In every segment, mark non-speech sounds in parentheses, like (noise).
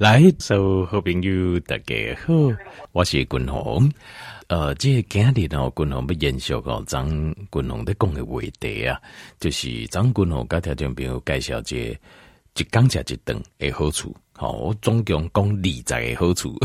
来，所有好朋友大家好，我是君鸿。呃，这个、今日呢，君鸿要延续哦，张君鸿在讲的话题啊，就是张君鸿跟听众朋友介绍这一讲吃一顿的好处。好，我总共讲二十个好处，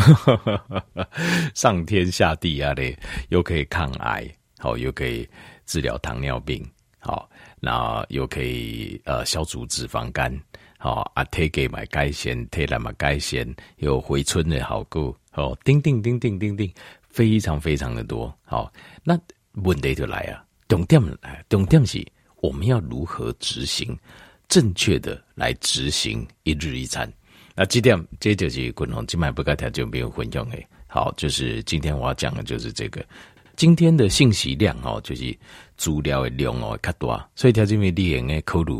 (laughs) 上天下地啊嘞，又可以抗癌，好，又可以治疗糖尿病，好，那又可以呃消除脂肪肝。好啊，体格嘛改善，体力嘛改善，有回春的好过。哦，叮叮叮叮叮叮，非常非常的多。好，那问题就来啊，重点来，重点是我们要如何执行，正确的来执行一日一餐。那这点，这就是君鸿今晚不该条就没有混用诶。好，就是今天我要讲的就是这个，今天的信息量哦，就是资料的量哦较大，所以条这边你应该考虑。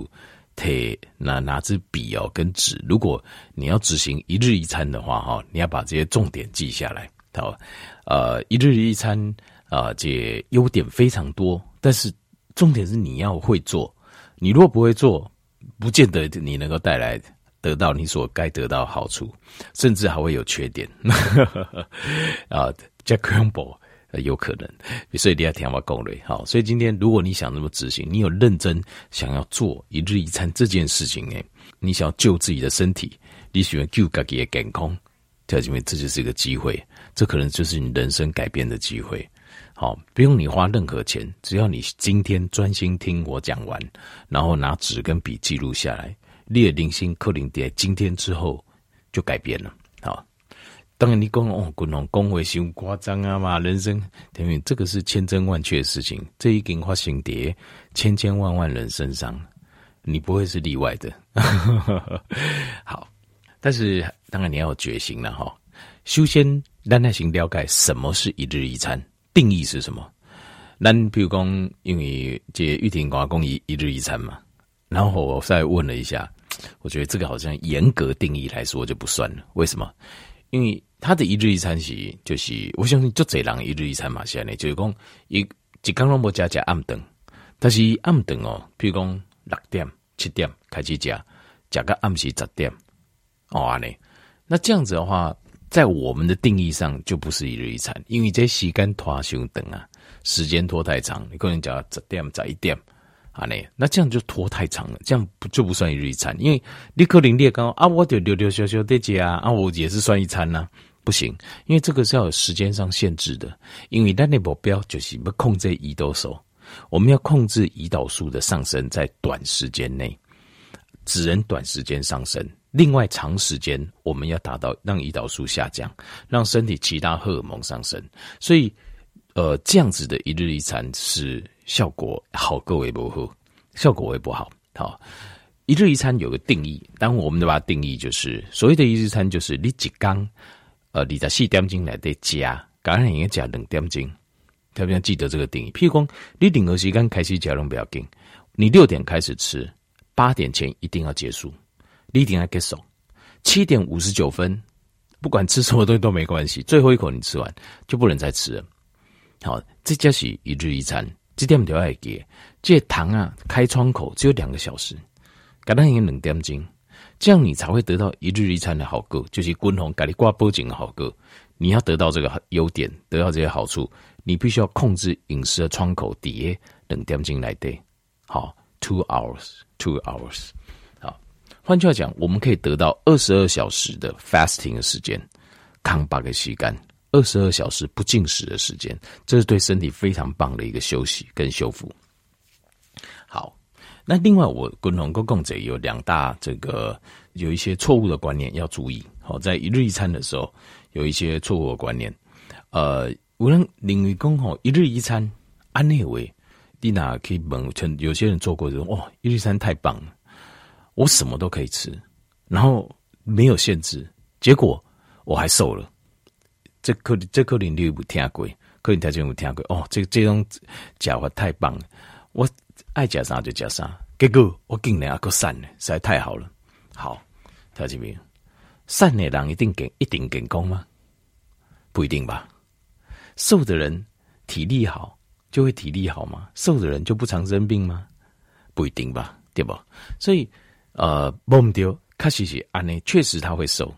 贴拿拿支笔哦，跟纸。如果你要执行一日一餐的话，哈，你要把这些重点记下来。好，呃，一日一餐啊，这优点非常多，但是重点是你要会做。你如果不会做，不见得你能够带来得到你所该得到好处，甚至还会有缺点。(laughs) 啊，Jack Campbell。有可能，所以你要听我讲嘞。好，所以今天如果你想那么执行，你有认真想要做一日一餐这件事情，哎，你想要救自己的身体，你喜欢救自己的健康，条姐妹，这就是一个机会，这可能就是你人生改变的机会。好，不用你花任何钱，只要你今天专心听我讲完，然后拿纸跟笔记录下来，列零星克林点，今天之后就改变了。当然，你讲哦，君鸿讲话太夸张啊嘛！人生，等于这个是千真万确的事情，这一定发生在千千万万人身上，你不会是例外的。(laughs) 好，但是当然你要有决心了哈。修仙，咱来先了解什么是一日一餐，定义是什么？咱比如讲，因为这玉婷跟我讲一一日一餐嘛，然后我再问了一下，我觉得这个好像严格定义来说就不算了，为什么？因为他的一日一餐是，就是我相信就这人一日一餐嘛，现在就是讲一一刚拢无加加暗顿，但是暗顿哦，譬如讲六点七点开始加，加个暗时十点哦安尼，那这样子的话，在我们的定义上就不是一日一餐，因为这时间拖伤长啊，时间拖太长，你可能加十点十一点。啊，那那这样就拖太长了，这样不就不算一日一餐？因为你可能列刚啊，我就溜溜小小的家啊，啊，我也是算一餐呐、啊，不行，因为这个是要有时间上限制的。因为咱的目标就是要控制胰岛素，我们要控制胰岛素的上升在短时间内，只能短时间上升。另外长时间我们要达到让胰岛素下降，让身体其他荷尔蒙上升。所以，呃，这样子的一日一餐是。效果好，各位不好，效果也不好。好，一日一餐有个定义，当我们的把它定义就是所谓的一日餐，就是你一缸，呃，你在四点钟来得加，当然应该加两点钟，特别要记得这个定义。譬如说，你任何时间开始加拢不要紧，你六点开始吃，八点前一定要结束，你一定要结束。七点五十九分，不管吃什么东西都没关系，最后一口你吃完就不能再吃了。好，这就是一日一餐。这点就要记，这糖啊，开窗口只有两个小时，刚刚已经两点钟，这样你才会得到一日一餐的好果，就是君鸿给你挂报警的好果。你要得到这个优点，得到这些好处，你必须要控制饮食的窗口底下冷点进来对，好，two hours，two hours，好，换句话讲，我们可以得到二十二小时的 fasting 的时间，扛八个时间。二十二小时不进食的时间，这是对身体非常棒的一个休息跟修复。好，那另外我共同共共者有两大这个有一些错误的观念要注意。好，在一日一餐的时候有一些错误的观念。呃，无论领域工吼一日一餐，安内为蒂娜可以问，有些人做过这种哇，一日一餐太棒了，我什么都可以吃，然后没有限制，结果我还瘦了。这可能这可能你有听过，可能台前有听过哦。这这种讲法太棒了，我爱讲啥就讲啥。结果我竟然还够瘦呢，实在太好了。好，听这边，瘦的人一定健一定健康吗？不一定吧。瘦的人体力好就会体力好吗？瘦的人就不常生病吗？不一定吧，对不？所以呃，忘掉确实是安呢，确实他会瘦。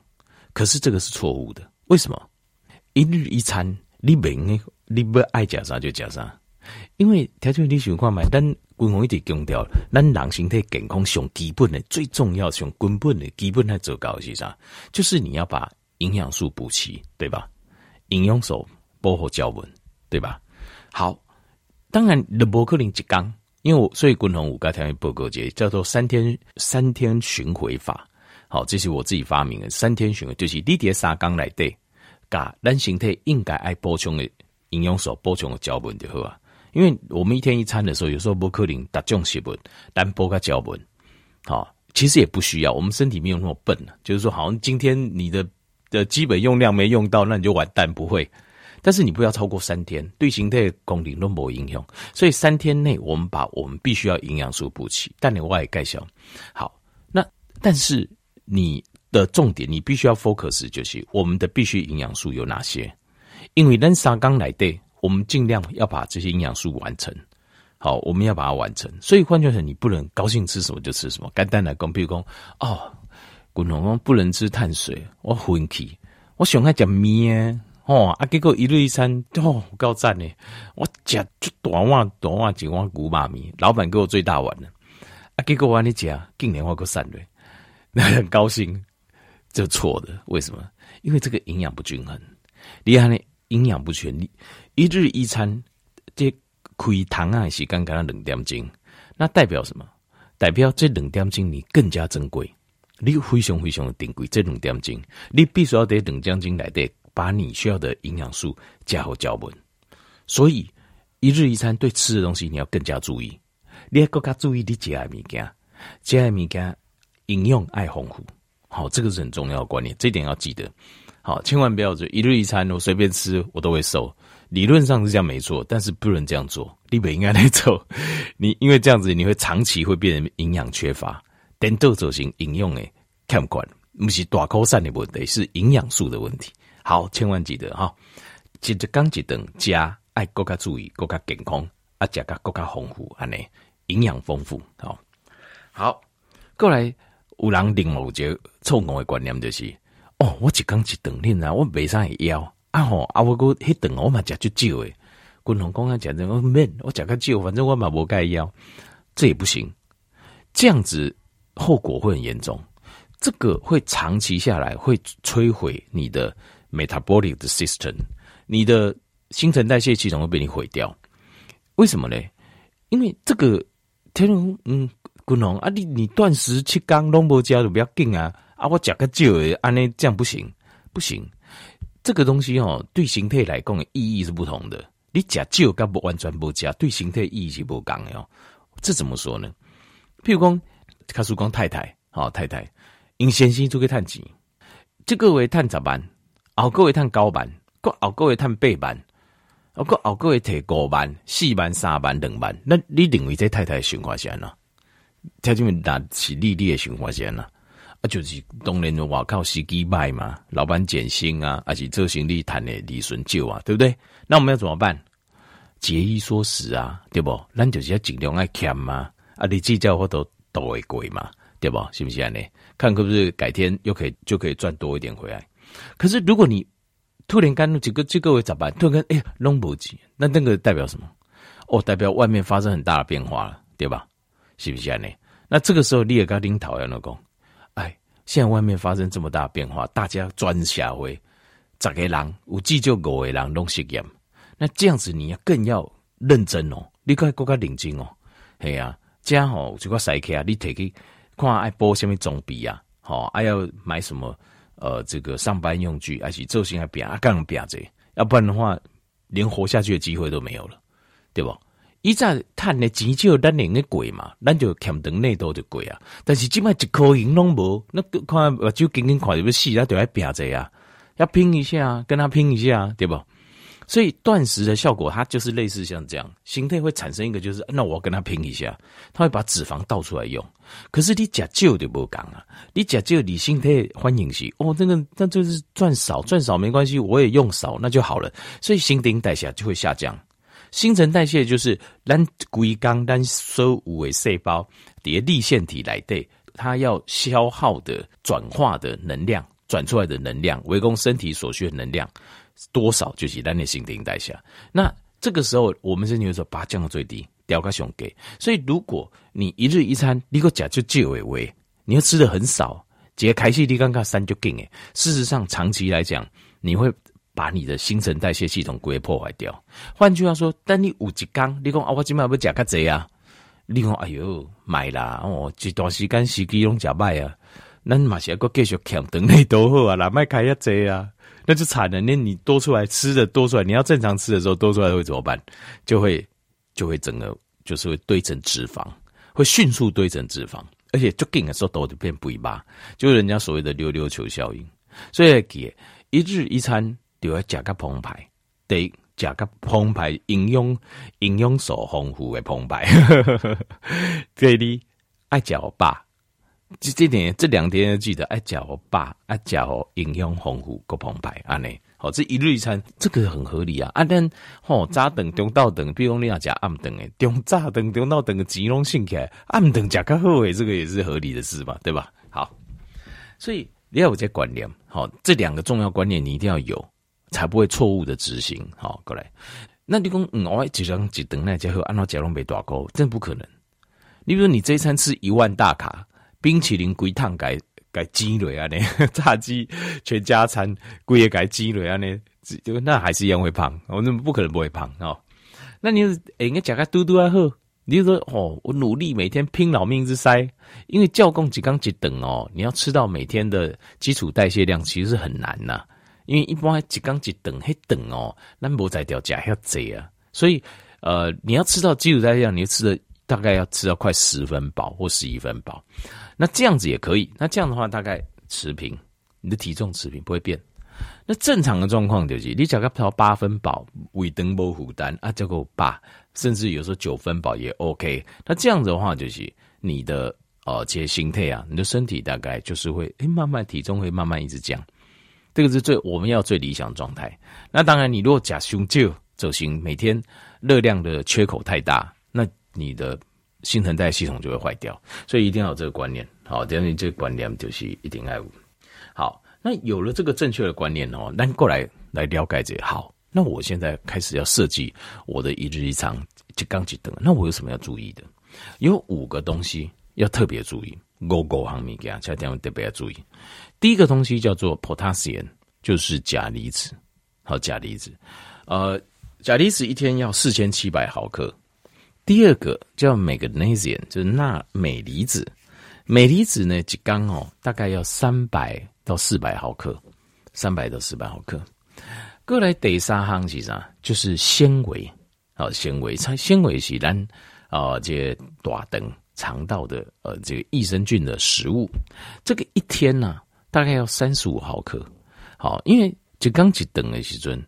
可是这个是错误的，为什么？一日一餐，你明你不爱吃啥就吃啥，因为条件你想看嘛，咱均衡一直强调，咱人身体健康上基本的、最重要、上根本的基本来做到的是啥？就是你要把营养素补齐，对吧？营养素包括胶原，对吧？好，当然你不可能一缸，因为我所以均衡五个条件报告节叫做三天三天巡回法。好，这是我自己发明的三天循环，就是你叠三缸来对，噶咱身体应该爱补充的营养素，补充的胶原就好啊。因为我们一天一餐的时候，有时候不可能达种食物，单补个胶原。好，其实也不需要，我们身体没有那么笨，就是说，好像今天你的的基本用量没用到，那你就完蛋，不会。但是你不要超过三天，对身体功能都没影响。所以三天内，我们把我们必须要营养素补齐，但你外盖小。好，那但是。你的重点，你必须要 focus，就是我们的必需营养素有哪些？因为咱三缸来对，我们尽量要把这些营养素完成。好，我们要把它完成。所以换句话说，你不能高兴吃什么就吃什么。简单来讲，比如讲，哦，滚龙龙不能吃碳水，我昏气，我想爱食面哦，啊，结果一日一餐哦，够赞呢，我食就大碗大碗一碗古巴面，老板给我最大碗了，啊，结果我你讲，今年我够散了。(laughs) 那很高兴，这错的。为什么？因为这个营养不均衡。你看呢，营养不全，你一日一餐，这亏糖啊是刚刚两点钟，那代表什么？代表这两点钟你更加珍贵，你非常非常的珍贵。这两点钟，你必须要得两点钟来得把你需要的营养素加好胶原。所以一日一餐对吃的东西你要更加注意，你要更加注意你吃的物件，吃的物件。营养爱丰富，好，这个是很重要的观念，这点要记得。好，千万不要说一日一餐我随便吃我都会瘦，理论上是这样没错，但是不能这样做，你不应该来做。你因为这样子你会长期会变成营养缺乏，等豆走型饮用诶，看不惯，不是大口散的问题，是营养素的问题。好，千万记得哈，接着刚一顿加爱更加注意更加健康，啊加个更加丰富，安内营养丰富。好，好，过来。有人另外一个错误的观念就是，哦，我一缸一顿恁啊，我袂使会枵。啊吼，啊我个迄顿我嘛食足少诶，滚龙公啊讲的我免，我食个少，反正我嘛无该枵，这也不行，这样子后果会很严重，这个会长期下来会摧毁你的 metabolic 的 system，你的新陈代谢系统会被你毁掉，为什么呢？因为这个天龙嗯。滚龙啊！你你断食七天拢无加就不要紧啊！啊，我食个少诶，安尼这样不行，不行。这个东西哦，对形态来讲意义是不同的。你食少甲不完全无加，对形态意义是不同的哦。这怎么说呢？譬如讲，卡叔讲太太，好、哦、太太，因先生做个趁钱，这个月趁十万，后个月趁九万，个后个月趁八万，啊个后个月摕五万、四万、三万、两万，那你认为这太太循环线呢？他这边打起利率的循环线了，啊，就是当然我靠司机卖嘛，老板减薪啊，而且这行李谈的利润少啊，对不对？那我们要怎么办？节衣缩食啊，对不？咱就是要尽量爱慳嘛，啊，你计较或都都会贵嘛，对不？是不是啊？你看可不是改天又可以就可以赚多一点回来？可是如果你突然间几个这个月咋办？突然间哎呀，弄不起，那那个代表什么？哦，代表外面发生很大的变化了，对吧？是不是呢？那这个时候你也跟领导要讲，哎，现在外面发生这么大变化，大家专社会，十个人有至少五个人拢实验，那这样子你要更要认真哦，你该更加认真哦，系啊，这样吼就个赛克啊，你提起看爱补什么装备啊，好，还要买什么呃这个上班用具，还是做些还变啊，干变这，要不然的话，连活下去的机会都没有了，对不？以前赚的钱少，咱领的贵嘛，咱就欠等内多就贵啊。但是即摆一颗银拢无，那个看目睭紧紧看就要死，那就要拼者啊，要拼一下，跟他拼一下，对不？所以断食的效果，它就是类似像这样，形态会产生一个，就是那我跟他拼一下，他会把脂肪倒出来用。可是你吃少就不讲啊，你吃少你心态欢迎是哦，这个那就是赚少赚少没关系，我也用少那就好了，所以新陈代谢就会下降。新陈代谢就是咱规工咱所有的细胞，伫个粒线体来对，它要消耗的转化的能量转出来的能量，维工身体所需的能量多少，就是咱的新陈代谢。那这个时候，我们身体会说把它降到最低，调个熊给。所以，如果你一日一餐，你个假就就为为，你要吃的很少，节开始你刚刚三就劲诶。事实上，长期来讲，你会把你的新陈代谢系统给破坏掉。换句话说，等你有一缸，你讲啊，我今晚要吃较济啊，你讲哎呦，买啦，哦，这段时间时机拢吃卖啊。那马上个继续强等你多好啊，哪卖开一济啊？那就惨了。那你多出来吃的多出来，你要正常吃的时候多出来会怎么办？就会就会整个就是会堆成脂肪，会迅速堆成脂肪，而且就紧的时候都就变肥吧，就人家所谓的溜溜球效应。所以给一日一餐就要加个澎湃，得加个澎湃，营养营养素丰富的澎湃。(laughs) 给你爱食我爸。这这点这两点要记得，爱脚饱，爱脚营养丰富，够澎湃，安尼好，这一日一餐，这个很合理啊。啊，但吼早顿中到顿，比如你要加暗顿诶，中早顿中到顿个集中性起来，暗顿加较好诶，这个也是合理的事嘛，对吧？好，所以你要有这观念，好，这两个重要观念你一定要有，才不会错误的执行。好，过来，那你讲嗯，我一张一顿那家伙按照假装没大够，真不可能。你比如你这一餐吃一万大卡。冰淇淋规趟改改鸡腿啊，那 (laughs) 炸鸡全家餐归也改鸡腿啊，那就那还是一样会胖，我那不可能不会胖哦。那你诶，应该讲个嘟嘟啊好，你就说哦，我努力每天拼老命之塞，因为教供几缸几等哦，你要吃到每天的基础代谢量其实是很难呐，因为一般几缸几等还等哦，那不在掉价要贼啊，所以呃，你要吃到基础代谢量，你要吃的大概要吃到快十分饱或十一分饱。那这样子也可以，那这样的话大概持平，你的体重持平不会变。那正常的状况就是，你只要调八分饱，胃登不负担啊，就够八，甚至有时候九分饱也 OK。那这样子的话，就是你的呃这些心态啊，你的身体大概就是会诶慢慢体重会慢慢一直降，这个是最我们要最理想状态。那当然，你如果假胸就走行，每天热量的缺口太大，那你的。新陈代谢系统就会坏掉，所以一定要有这个观念。好，等于这个观念就是一定要。好，那有了这个正确的观念哦，那过来来了解这好。那我现在开始要设计我的一日一餐，就刚起灯。那我有什么要注意的？有五个东西要特别注意。五个方面给大家特别要注意。第一个东西叫做 potassium，就是钾离子。好，钾离子，呃，钾离子一天要四千七百毫克。第二个叫 magnesium，就是钠镁离子。镁离子呢，一缸哦，大概要三百到四百毫克，三百到四百毫克。过来第三项是啥？就是纤维啊，纤维。它纤维是咱啊，这个大灯肠道的呃，这个益生菌的食物。这个一天呢、大概要三十五毫克。好，因为就刚起等的时阵，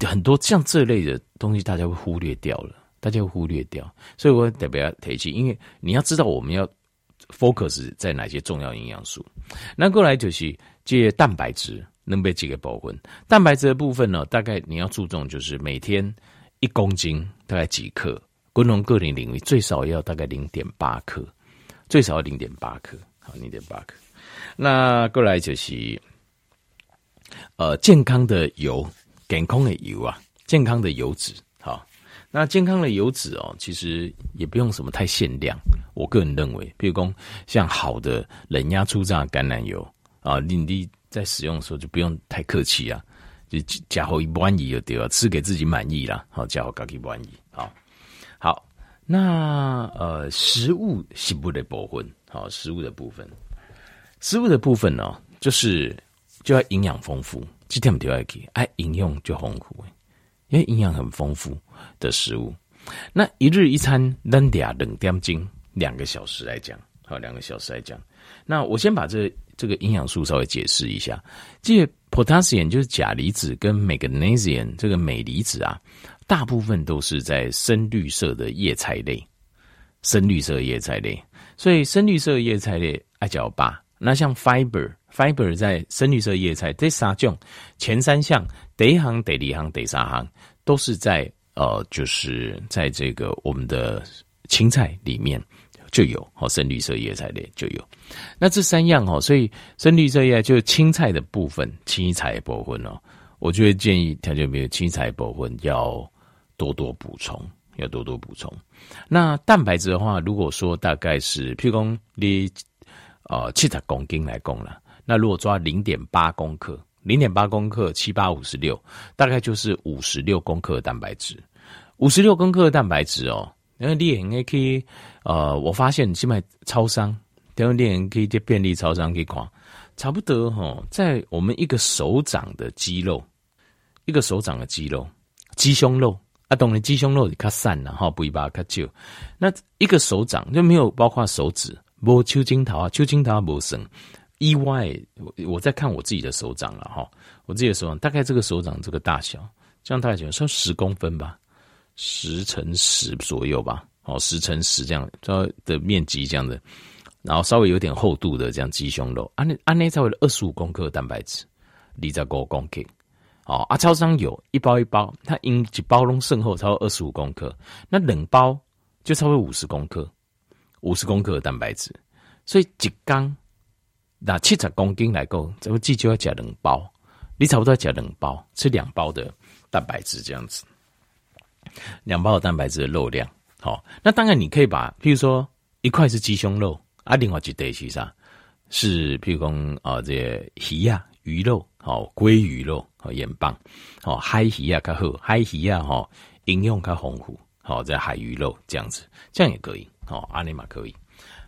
很多像这类的东西，大家会忽略掉了。大家会忽略掉，所以我特别要提起，因为你要知道我们要 focus 在哪些重要营养素。那过来就是这些蛋白质能被几个部分，蛋白质的部分呢，大概你要注重就是每天一公斤大概几克，不同个人领域最少要大概零点八克，最少要零点八克，好，零点八克。那过来就是呃健康的油，健康的油啊，健康的油脂。好那健康的油脂哦，其实也不用什么太限量。我个人认为，比如说像好的冷压初榨橄榄油啊，你你在使用的时候就不用太客气啊，就加好一满意就对了，吃给自己满意啦。好，加好自己满意。那呃，食物是不的部分，好，食物的部分，食物的部分呢，就是就要营养丰富，几天都要给，哎，饮用就丰富，因为营养很丰富。的食物，那一日一餐两点两点钟，两个小时来讲，好，两个小时来讲。那我先把这这个营养素稍微解释一下。这 potassium 就是钾离子跟 magnesium 这个镁离子啊，大部分都是在深绿色的叶菜类，深绿色叶菜类。所以深绿色叶菜类爱叫爸。那像 fiber，fiber 在深绿色叶菜这三种前三项，第一行、第二行、第三行都是在。呃，就是在这个我们的青菜里面就有，好深绿色叶菜类就有。那这三样哦，所以深绿色叶就青菜的部分，青菜部分哦，我就会建议他就没有青菜部分要多多补充，要多多补充。那蛋白质的话，如果说大概是譬如说你呃七十公斤来讲了，那如果抓零点八公克，零点八公克七八五十六，大概就是五十六公克的蛋白质。五十六公克的蛋白质哦，然后你也可以，呃，我发现现在超商，等下你也可以在便利超商可以看，差不多哈，在我们一个手掌的肌肉，一个手掌的肌肉，鸡胸肉啊，当然鸡胸肉你看散了哈，不一把它就，那一个手掌就没有包括手指，无秋金桃啊，秋金桃无生，意外，我我在看我自己的手掌了哈，我自己的手掌大概这个手掌这个大小，这样大概讲说十公分吧。十乘十左右吧，哦，十乘十这样，这的面积这样的，然后稍微有点厚度的这样鸡胸肉，按那按那稍微二十五公克蛋白质，二十五公克，哦，啊，超商有一包一包，它因一包拢剩后超过二十五公克，那冷包就超过五十公克，五十公克的蛋白质，所以一缸拿七十公斤来够，这个鸡就要加两包，你差不多要加两包，吃两包的蛋白质这样子。两包的蛋白质的肉量，好，那当然你可以把，譬如说一块是鸡胸肉啊，另外几袋其实是譬如说啊，这鱼呀鱼肉，好鲑鱼肉好盐棒，好海鱼啊较好，海鱼啊哈营养较丰富，好在海鱼肉这样子，这样也可以，好阿尼玛可以，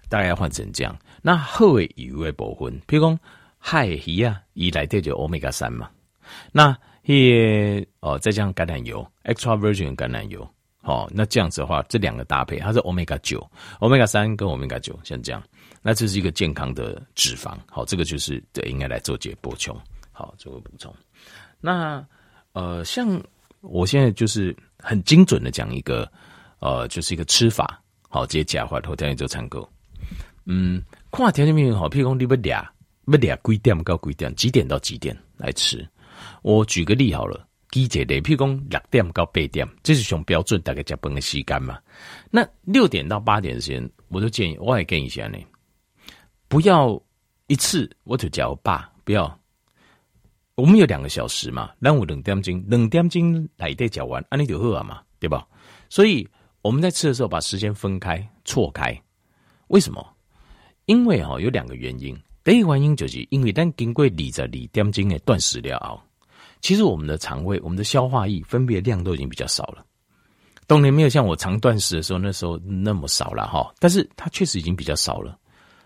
大概要换成这样。那好的鱼的部分，譬如说海鱼啊，伊来对就欧米伽三嘛，那。也哦，再加上橄榄油，extra virgin 橄榄油，好，那这样子的话，这两个搭配，它是 omega 九，omega 三跟 omega 九，像这样，那这是一个健康的脂肪，好，这个就是对，应该来做解补充，好，做个补充。那呃，像我现在就是很精准的讲一个，呃，就是一个吃法，好，接假话头条件做参考。嗯，看条件面好，譬如讲你不俩不俩几点到几点，几点到几点来吃。我举个例好了，记者的，譬如讲六点到八点，这是上标准大概吃饭的时间嘛。那六点到八点的时间，我就建议我也建议一下呢，不要一次我就叫爸，不要。我们有两个小时嘛，让我冷点钟，两点钟来得嚼完，安尼就好了嘛，对吧？所以我们在吃的时候把时间分开错开，为什么？因为哈有两个原因，第一个原因就是因为咱经过二十二点钟的断食了后。其实我们的肠胃、我们的消化液分泌的量都已经比较少了，当然没有像我长断食的时候那时候那么少了哈，但是它确实已经比较少了。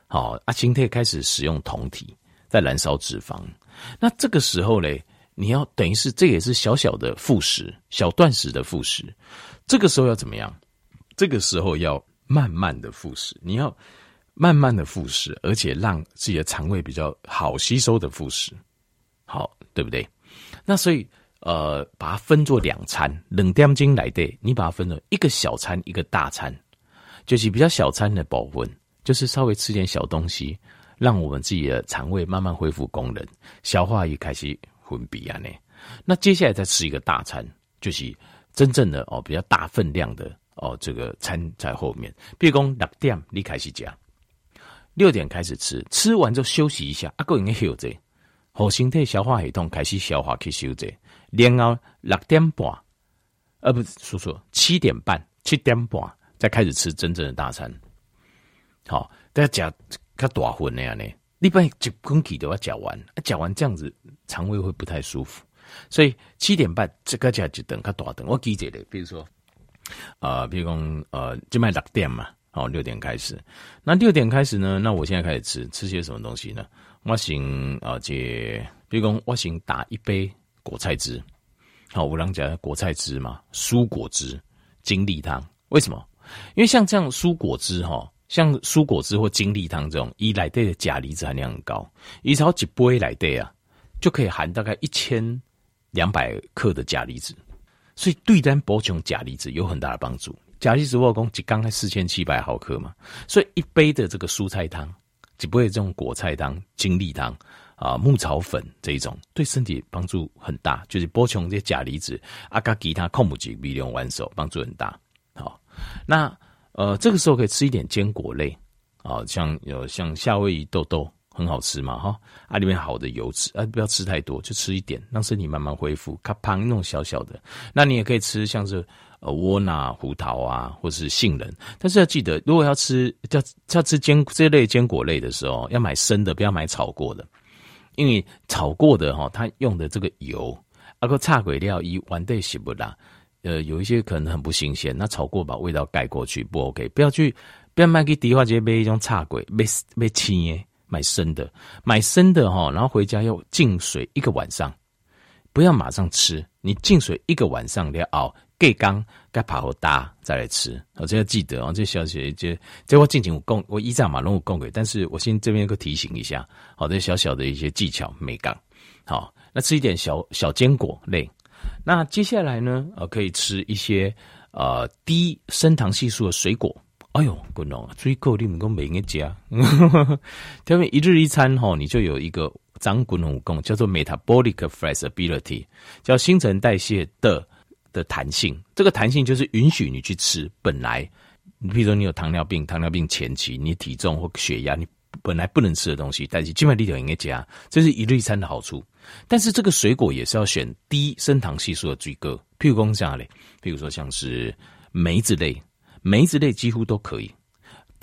好，阿青特开始使用酮体在燃烧脂肪，那这个时候嘞，你要等于是这也是小小的复食、小断食的复食，这个时候要怎么样？这个时候要慢慢的复食，你要慢慢的复食，而且让自己的肠胃比较好吸收的复食，好，对不对？那所以，呃，把它分作两餐，冷点钟来的，你把它分成一个小餐，一个大餐，就是比较小餐的保温，就是稍微吃点小东西，让我们自己的肠胃慢慢恢复功能，消化也开始分泌啊呢。那接下来再吃一个大餐，就是真正的哦比较大分量的哦这个餐在后面，比如讲六点你开始讲，六点开始吃，吃完之后休息一下，啊，个应该有这。后身体消化系统开始消化去休息，然后六点半，呃，不是叔叔，七点半、七点半再开始吃真正的大餐。好，大家吃较大份那样呢，你不一口气都要嚼完，嚼完这样子肠胃会不太舒服，所以七点半这个叫一顿较大顿。我记着的，比如说，呃，比如讲，呃，就卖六点嘛，好，六点开始，那六点开始呢，那我现在开始吃，吃些什么东西呢？我先啊，这比如讲，我先打一杯果菜汁，好，有人讲果菜汁嘛，蔬果汁、精力汤，为什么？因为像这样蔬果汁哈，像蔬果汁或精力汤这种，一来对的钾离子含量很高，一超几杯来对啊，就可以含大概一千两百克的钾离子，所以对单补充钾离子有很大的帮助。钾离子我讲一缸才四千七百毫克嘛，所以一杯的这个蔬菜汤。就不会这种果菜汤、精力汤啊、牧草粉这一种，对身体帮助很大。就是补充这些钾离子，阿加其他矿物质微量元素帮助很大。好，那呃，这个时候可以吃一点坚果类啊，像有像夏威夷豆豆很好吃嘛，哈啊，里面好的油脂啊，不要吃太多，就吃一点，让身体慢慢恢复。卡胖那种小小的，那你也可以吃像是呃窝囊、胡桃啊，或是杏仁。但是要记得，如果要吃要要吃坚这类坚果类的时候，要买生的，不要买炒过的，因为炒过的哈，它用的这个油，那个差鬼料一完对洗不啦。呃，有一些可能很不新鲜，那炒过把味道盖过去不 OK，不要去不要买给迪化街买一种差鬼，买买青耶，买生的，买生的哈，然后回家要浸水一个晚上，不要马上吃，你浸水一个晚上，你要熬盖缸盖爬后搭再来吃，我这要记得哦，这小姐姐，这我进行我供我依照马龙我供给，但是我先这边有个提醒一下，好，这小小的一些技巧没讲，好，那吃一点小小坚果类。那接下来呢？呃，可以吃一些呃低升糖系数的水果。哎呦，滚龙水果你们讲每一家，(laughs) 特别一日一餐哈，你就有一个长滚龙功，叫做 metabolic flexibility，叫新陈代谢的的弹性。这个弹性就是允许你去吃本来，你比如说你有糖尿病，糖尿病前期你体重或血压你本来不能吃的东西，但是基本上应该加，这是一日一餐的好处。但是这个水果也是要选低升糖系数的水果，譬如讲啥嘞？譬如说像是梅子类，梅子类几乎都可以。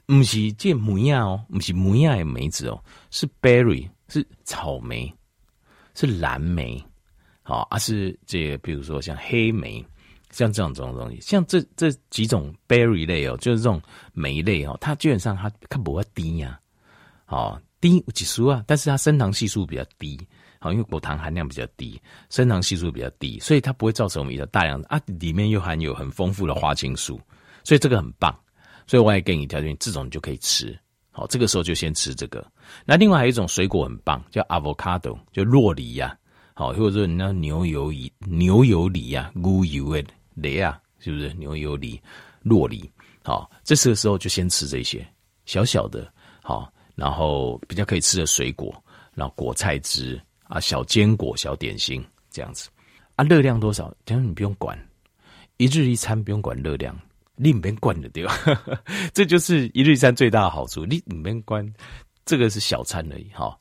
不是这梅呀哦，不是梅呀的梅子哦，是 berry，是草莓，是蓝莓，好，而是这，比如说像黑莓，像这样这种东西，像这这几种 berry 类哦，就是这种梅类哦，它基本上它它不会低呀，好低几十啊，但是它升糖系数比较低。好，因为果糖含量比较低，升糖系数比较低，所以它不会造成我们的大量的啊，里面又含有很丰富的花青素，所以这个很棒。所以我也给你条件，这种你就可以吃。好，这个时候就先吃这个。那另外还有一种水果很棒，叫 avocado，就洛梨呀。好，或者说你那牛油梨、牛油梨呀、乌油的梨啊，是不是牛油梨、洛梨？好，这个时候就先吃这些小小的，好，然后比较可以吃的水果，然后果菜汁。啊，小坚果、小点心这样子，啊，热量多少？这样你不用管，一日一餐不用管热量，你里面灌的对吧？(laughs) 这就是一日一餐最大的好处，你里面灌，这个是小餐而已哈。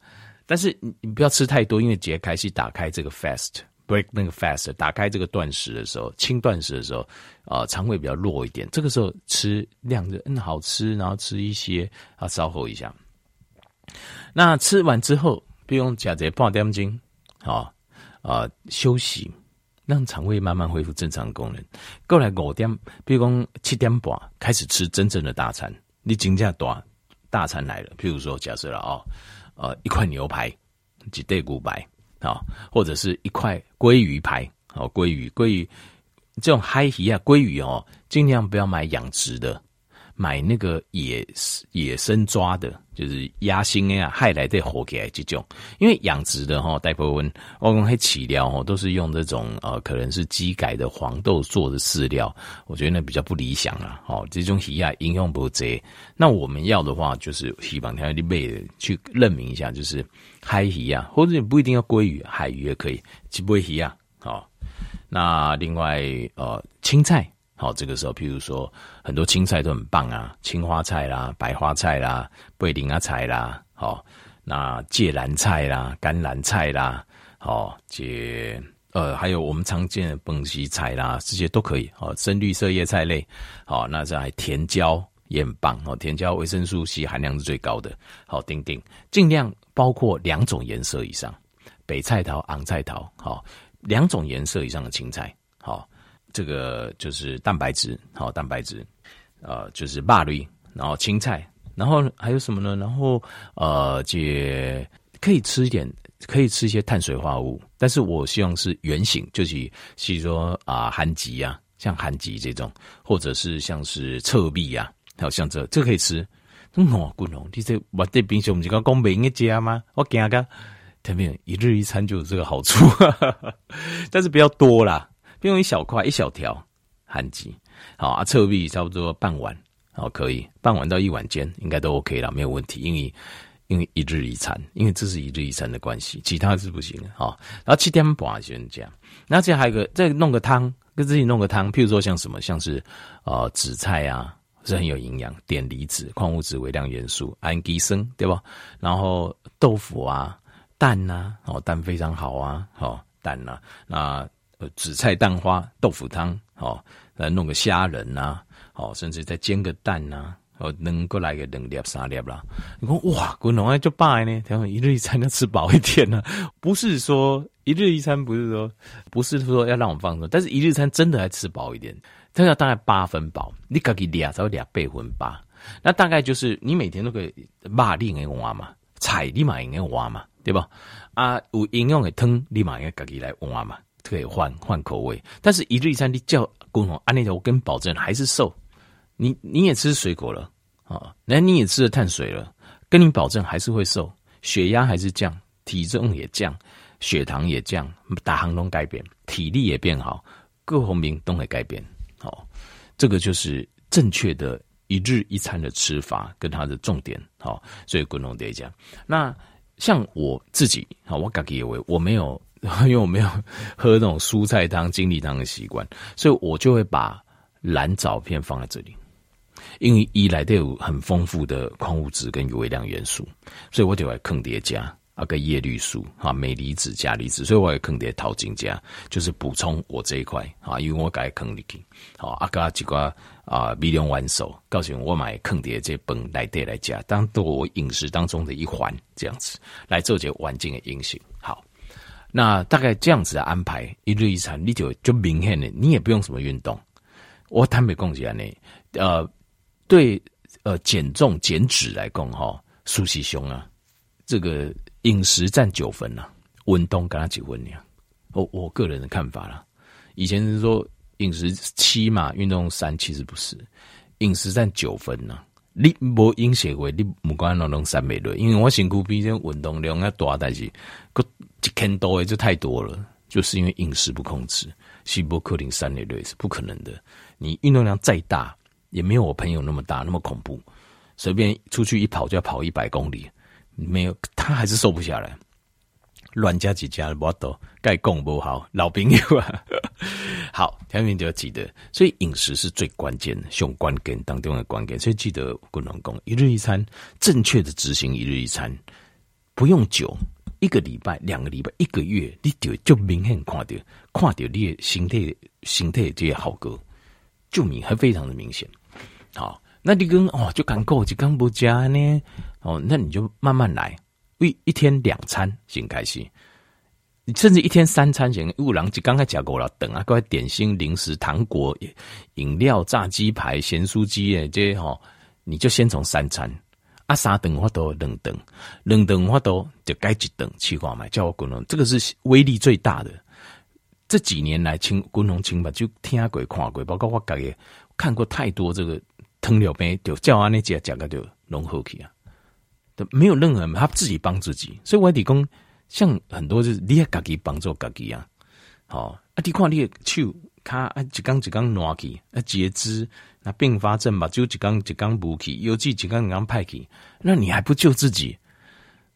但是你你不要吃太多，因为解开始打开这个 fast break 那个 fast，打开这个断食的时候，轻断食的时候，啊、肠胃比较弱一点，这个时候吃量的嗯好吃，然后吃一些啊，稍后一下。那吃完之后。不用加这半点钟，好啊，休息，让肠胃慢慢恢复正常功能。过来五点，比如讲七点半开始吃真正的大餐。你真正大大餐来了，譬如说假设了啊，呃，一块牛排，几对骨白啊，或者是一块鲑鱼排，好鲑鱼，鲑鱼这种海鱼啊，鲑鱼哦，尽量不要买养殖的。买那个野野生抓的，就是鸭心啊，害来的活给这种，因为养殖的哈，大部分我讲饲料哈，都是用这种呃，可能是基改的黄豆做的饲料，我觉得那比较不理想啦。哦，这种鱼啊，营养不足。那我们要的话，就是希望他的背去认明一下，就是海鱼啊，或者也不一定要鲑鱼，海鱼也可以，鸡尾鱼啊。好，那另外呃，青菜。好，这个时候，譬如说很多青菜都很棒啊，青花菜啦、白花菜啦、贝林啊菜啦，好，那芥蓝菜啦、甘蓝菜啦，好，这呃还有我们常见的本溪菜啦，这些都可以。好，深绿色叶菜类，好，那再甜椒也很棒。哦，甜椒维生素 C 含量是最高的。好，丁丁尽量包括两种颜色以上，北菜桃、昂菜桃，好，两种颜色以上的青菜，这个就是蛋白质，好，蛋白质，呃，就是肉类，然后青菜，然后还有什么呢？然后呃，这可以吃一点，可以吃一些碳水化合物，但是我希望是圆形，就是，是说啊，番薯啊，像番薯这种，或者是像是侧壁啊，还有像这，这、可以吃。哦，滚龙，你这我这冰箱不是讲讲明一家吗？我讲个，(laughs) 特别一日一餐就有这个好处，(laughs) 但是不要多啦。用一小块一小条含鸡，好啊，侧壁差不多半碗，好可以半碗到一碗间应该都 OK 了，没有问题。因为因为一日一餐，因为这是一日一餐的关系，其他是不行的哈。然后七点半先这样，然后这还有个再弄个汤，跟自己弄个汤，譬如说像什么，像是呃紫菜啊，是很有营养，碘离子、矿物质、微量元素、氨基酸，对吧？然后豆腐啊、蛋呐、哦，蛋非常好啊，哦，蛋呐、那紫菜蛋花豆腐汤，哦，来弄个虾仁呐、啊，哦，甚至再煎个蛋呐、啊，哦，能够来个两粒三粒啦。你说哇，滚龙爱就罢呢，他们一日一餐要吃饱一点呢、啊，不是说一日一餐，不是说不是说要让我放松，但是一日餐真的还吃饱一点。这个大概八分饱，你自己俩才会俩八分八。那大概就是你每天都可以肉你应该换嘛，菜你嘛应该换嘛，对吧？啊，有营养的汤你嘛应该自己来换嘛，可以换换口味。但是一日一餐你叫滚红安利的，我跟你保证还是瘦。你你也吃水果了啊，那你也吃了碳水了，跟你保证还是会瘦，血压还是降，体重也降，血糖也降，大行都改变，体力也变好，各方面都会改变。好，这个就是正确的一日一餐的吃法跟它的重点。好，所以滚龙得讲。那像我自己，好，我自己以为我没有，因为我没有喝那种蔬菜汤、精力汤的习惯，所以我就会把蓝藻片放在这里，因为一来都有很丰富的矿物质跟微量元素，所以我就会坑叠加。啊，个叶绿素啊，镁离子、钾离子，所以我也坑点淘金胶，就是补充我这一块啊，因为我改坑里去，好啊，加几个啊，微量元素，告诉我买坑点这本来对来加，当做我饮食当中的一环，这样子来做这环境的因素。好，那大概这样子的安排，一日一餐，你就就明显的，你也不用什么运动。我坦白讲起来呢，呃，对呃减重减脂来讲哈，舒适胸啊，这个。饮食占九分呐，运动跟他几分呢？我我个人的看法啦。以前是说饮食七嘛，运动三，其实不是。饮食占九分呐，你无饮食会，你不管弄弄三美论。因为我辛苦比这运动量要大，但是个一天多诶就太多了，就是因为饮食不控制，是不可能三美论是不可能的。你运动量再大，也没有我朋友那么大那么恐怖，随便出去一跑就要跑一百公里。没有，他还是瘦不下来。乱加几加的不多，该供不好，老朋友啊。(laughs) 好，下面就要记得，所以饮食是最关键的，用关键当中的关键。所以记得滚龙讲一日一餐，正确的执行一日一餐，不用久，一个礼拜、两个礼拜、一个月，你就就明显看到，看到你的身体、身体这些好个，就明还非常的明显。好。那你跟哦，就敢够就敢不加呢？哦，那你就慢慢来，一一天两餐先开始，你甚至一天三餐行。五郎就刚才讲过了，等啊，各位点心、零食、糖果、饮料、炸鸡排、咸酥鸡诶，这些哈，你就先从三餐啊，三顿我都两顿，两顿我都就该一顿去逛买，叫我滚龙，这个是威力最大的。这几年来，青滚龙青吧，就听鬼看鬼，包括我感觉看过太多这个。糖尿病就叫安尼食，食个就融合起啊，都没有任何人他自己帮自己，所以我提供像很多就是你要自己帮助自己啊，好啊，你看你的手卡啊，一缸一缸烂去啊，截肢那并发症吧，就一缸一缸补去，尤其一缸一缸派去，那你还不救自己？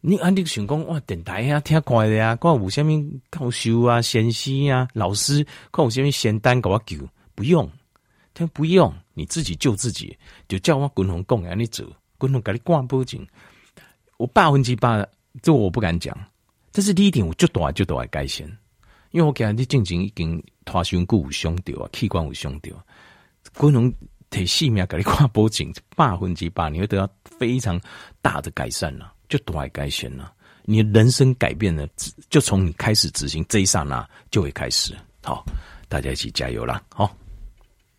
你安迪想讲哇，电台啊，听怪的啊，看有啥物教授啊、先生啊、老师，看有啥物仙丹给我救，不用。他不用你自己救自己，就叫我滚红供，让你走，滚红给你挂脖颈。我百分之百，这我不敢讲。这是第一点，我就多就多改善，因为我给你进行已经脱胸骨有伤掉啊，器官有伤掉，滚红体细命给你挂脖颈，八分之八你会得到非常大的改善了，就大改善了。你的人生改变了，就从你开始执行这一刹那就会开始。好，大家一起加油啦！好。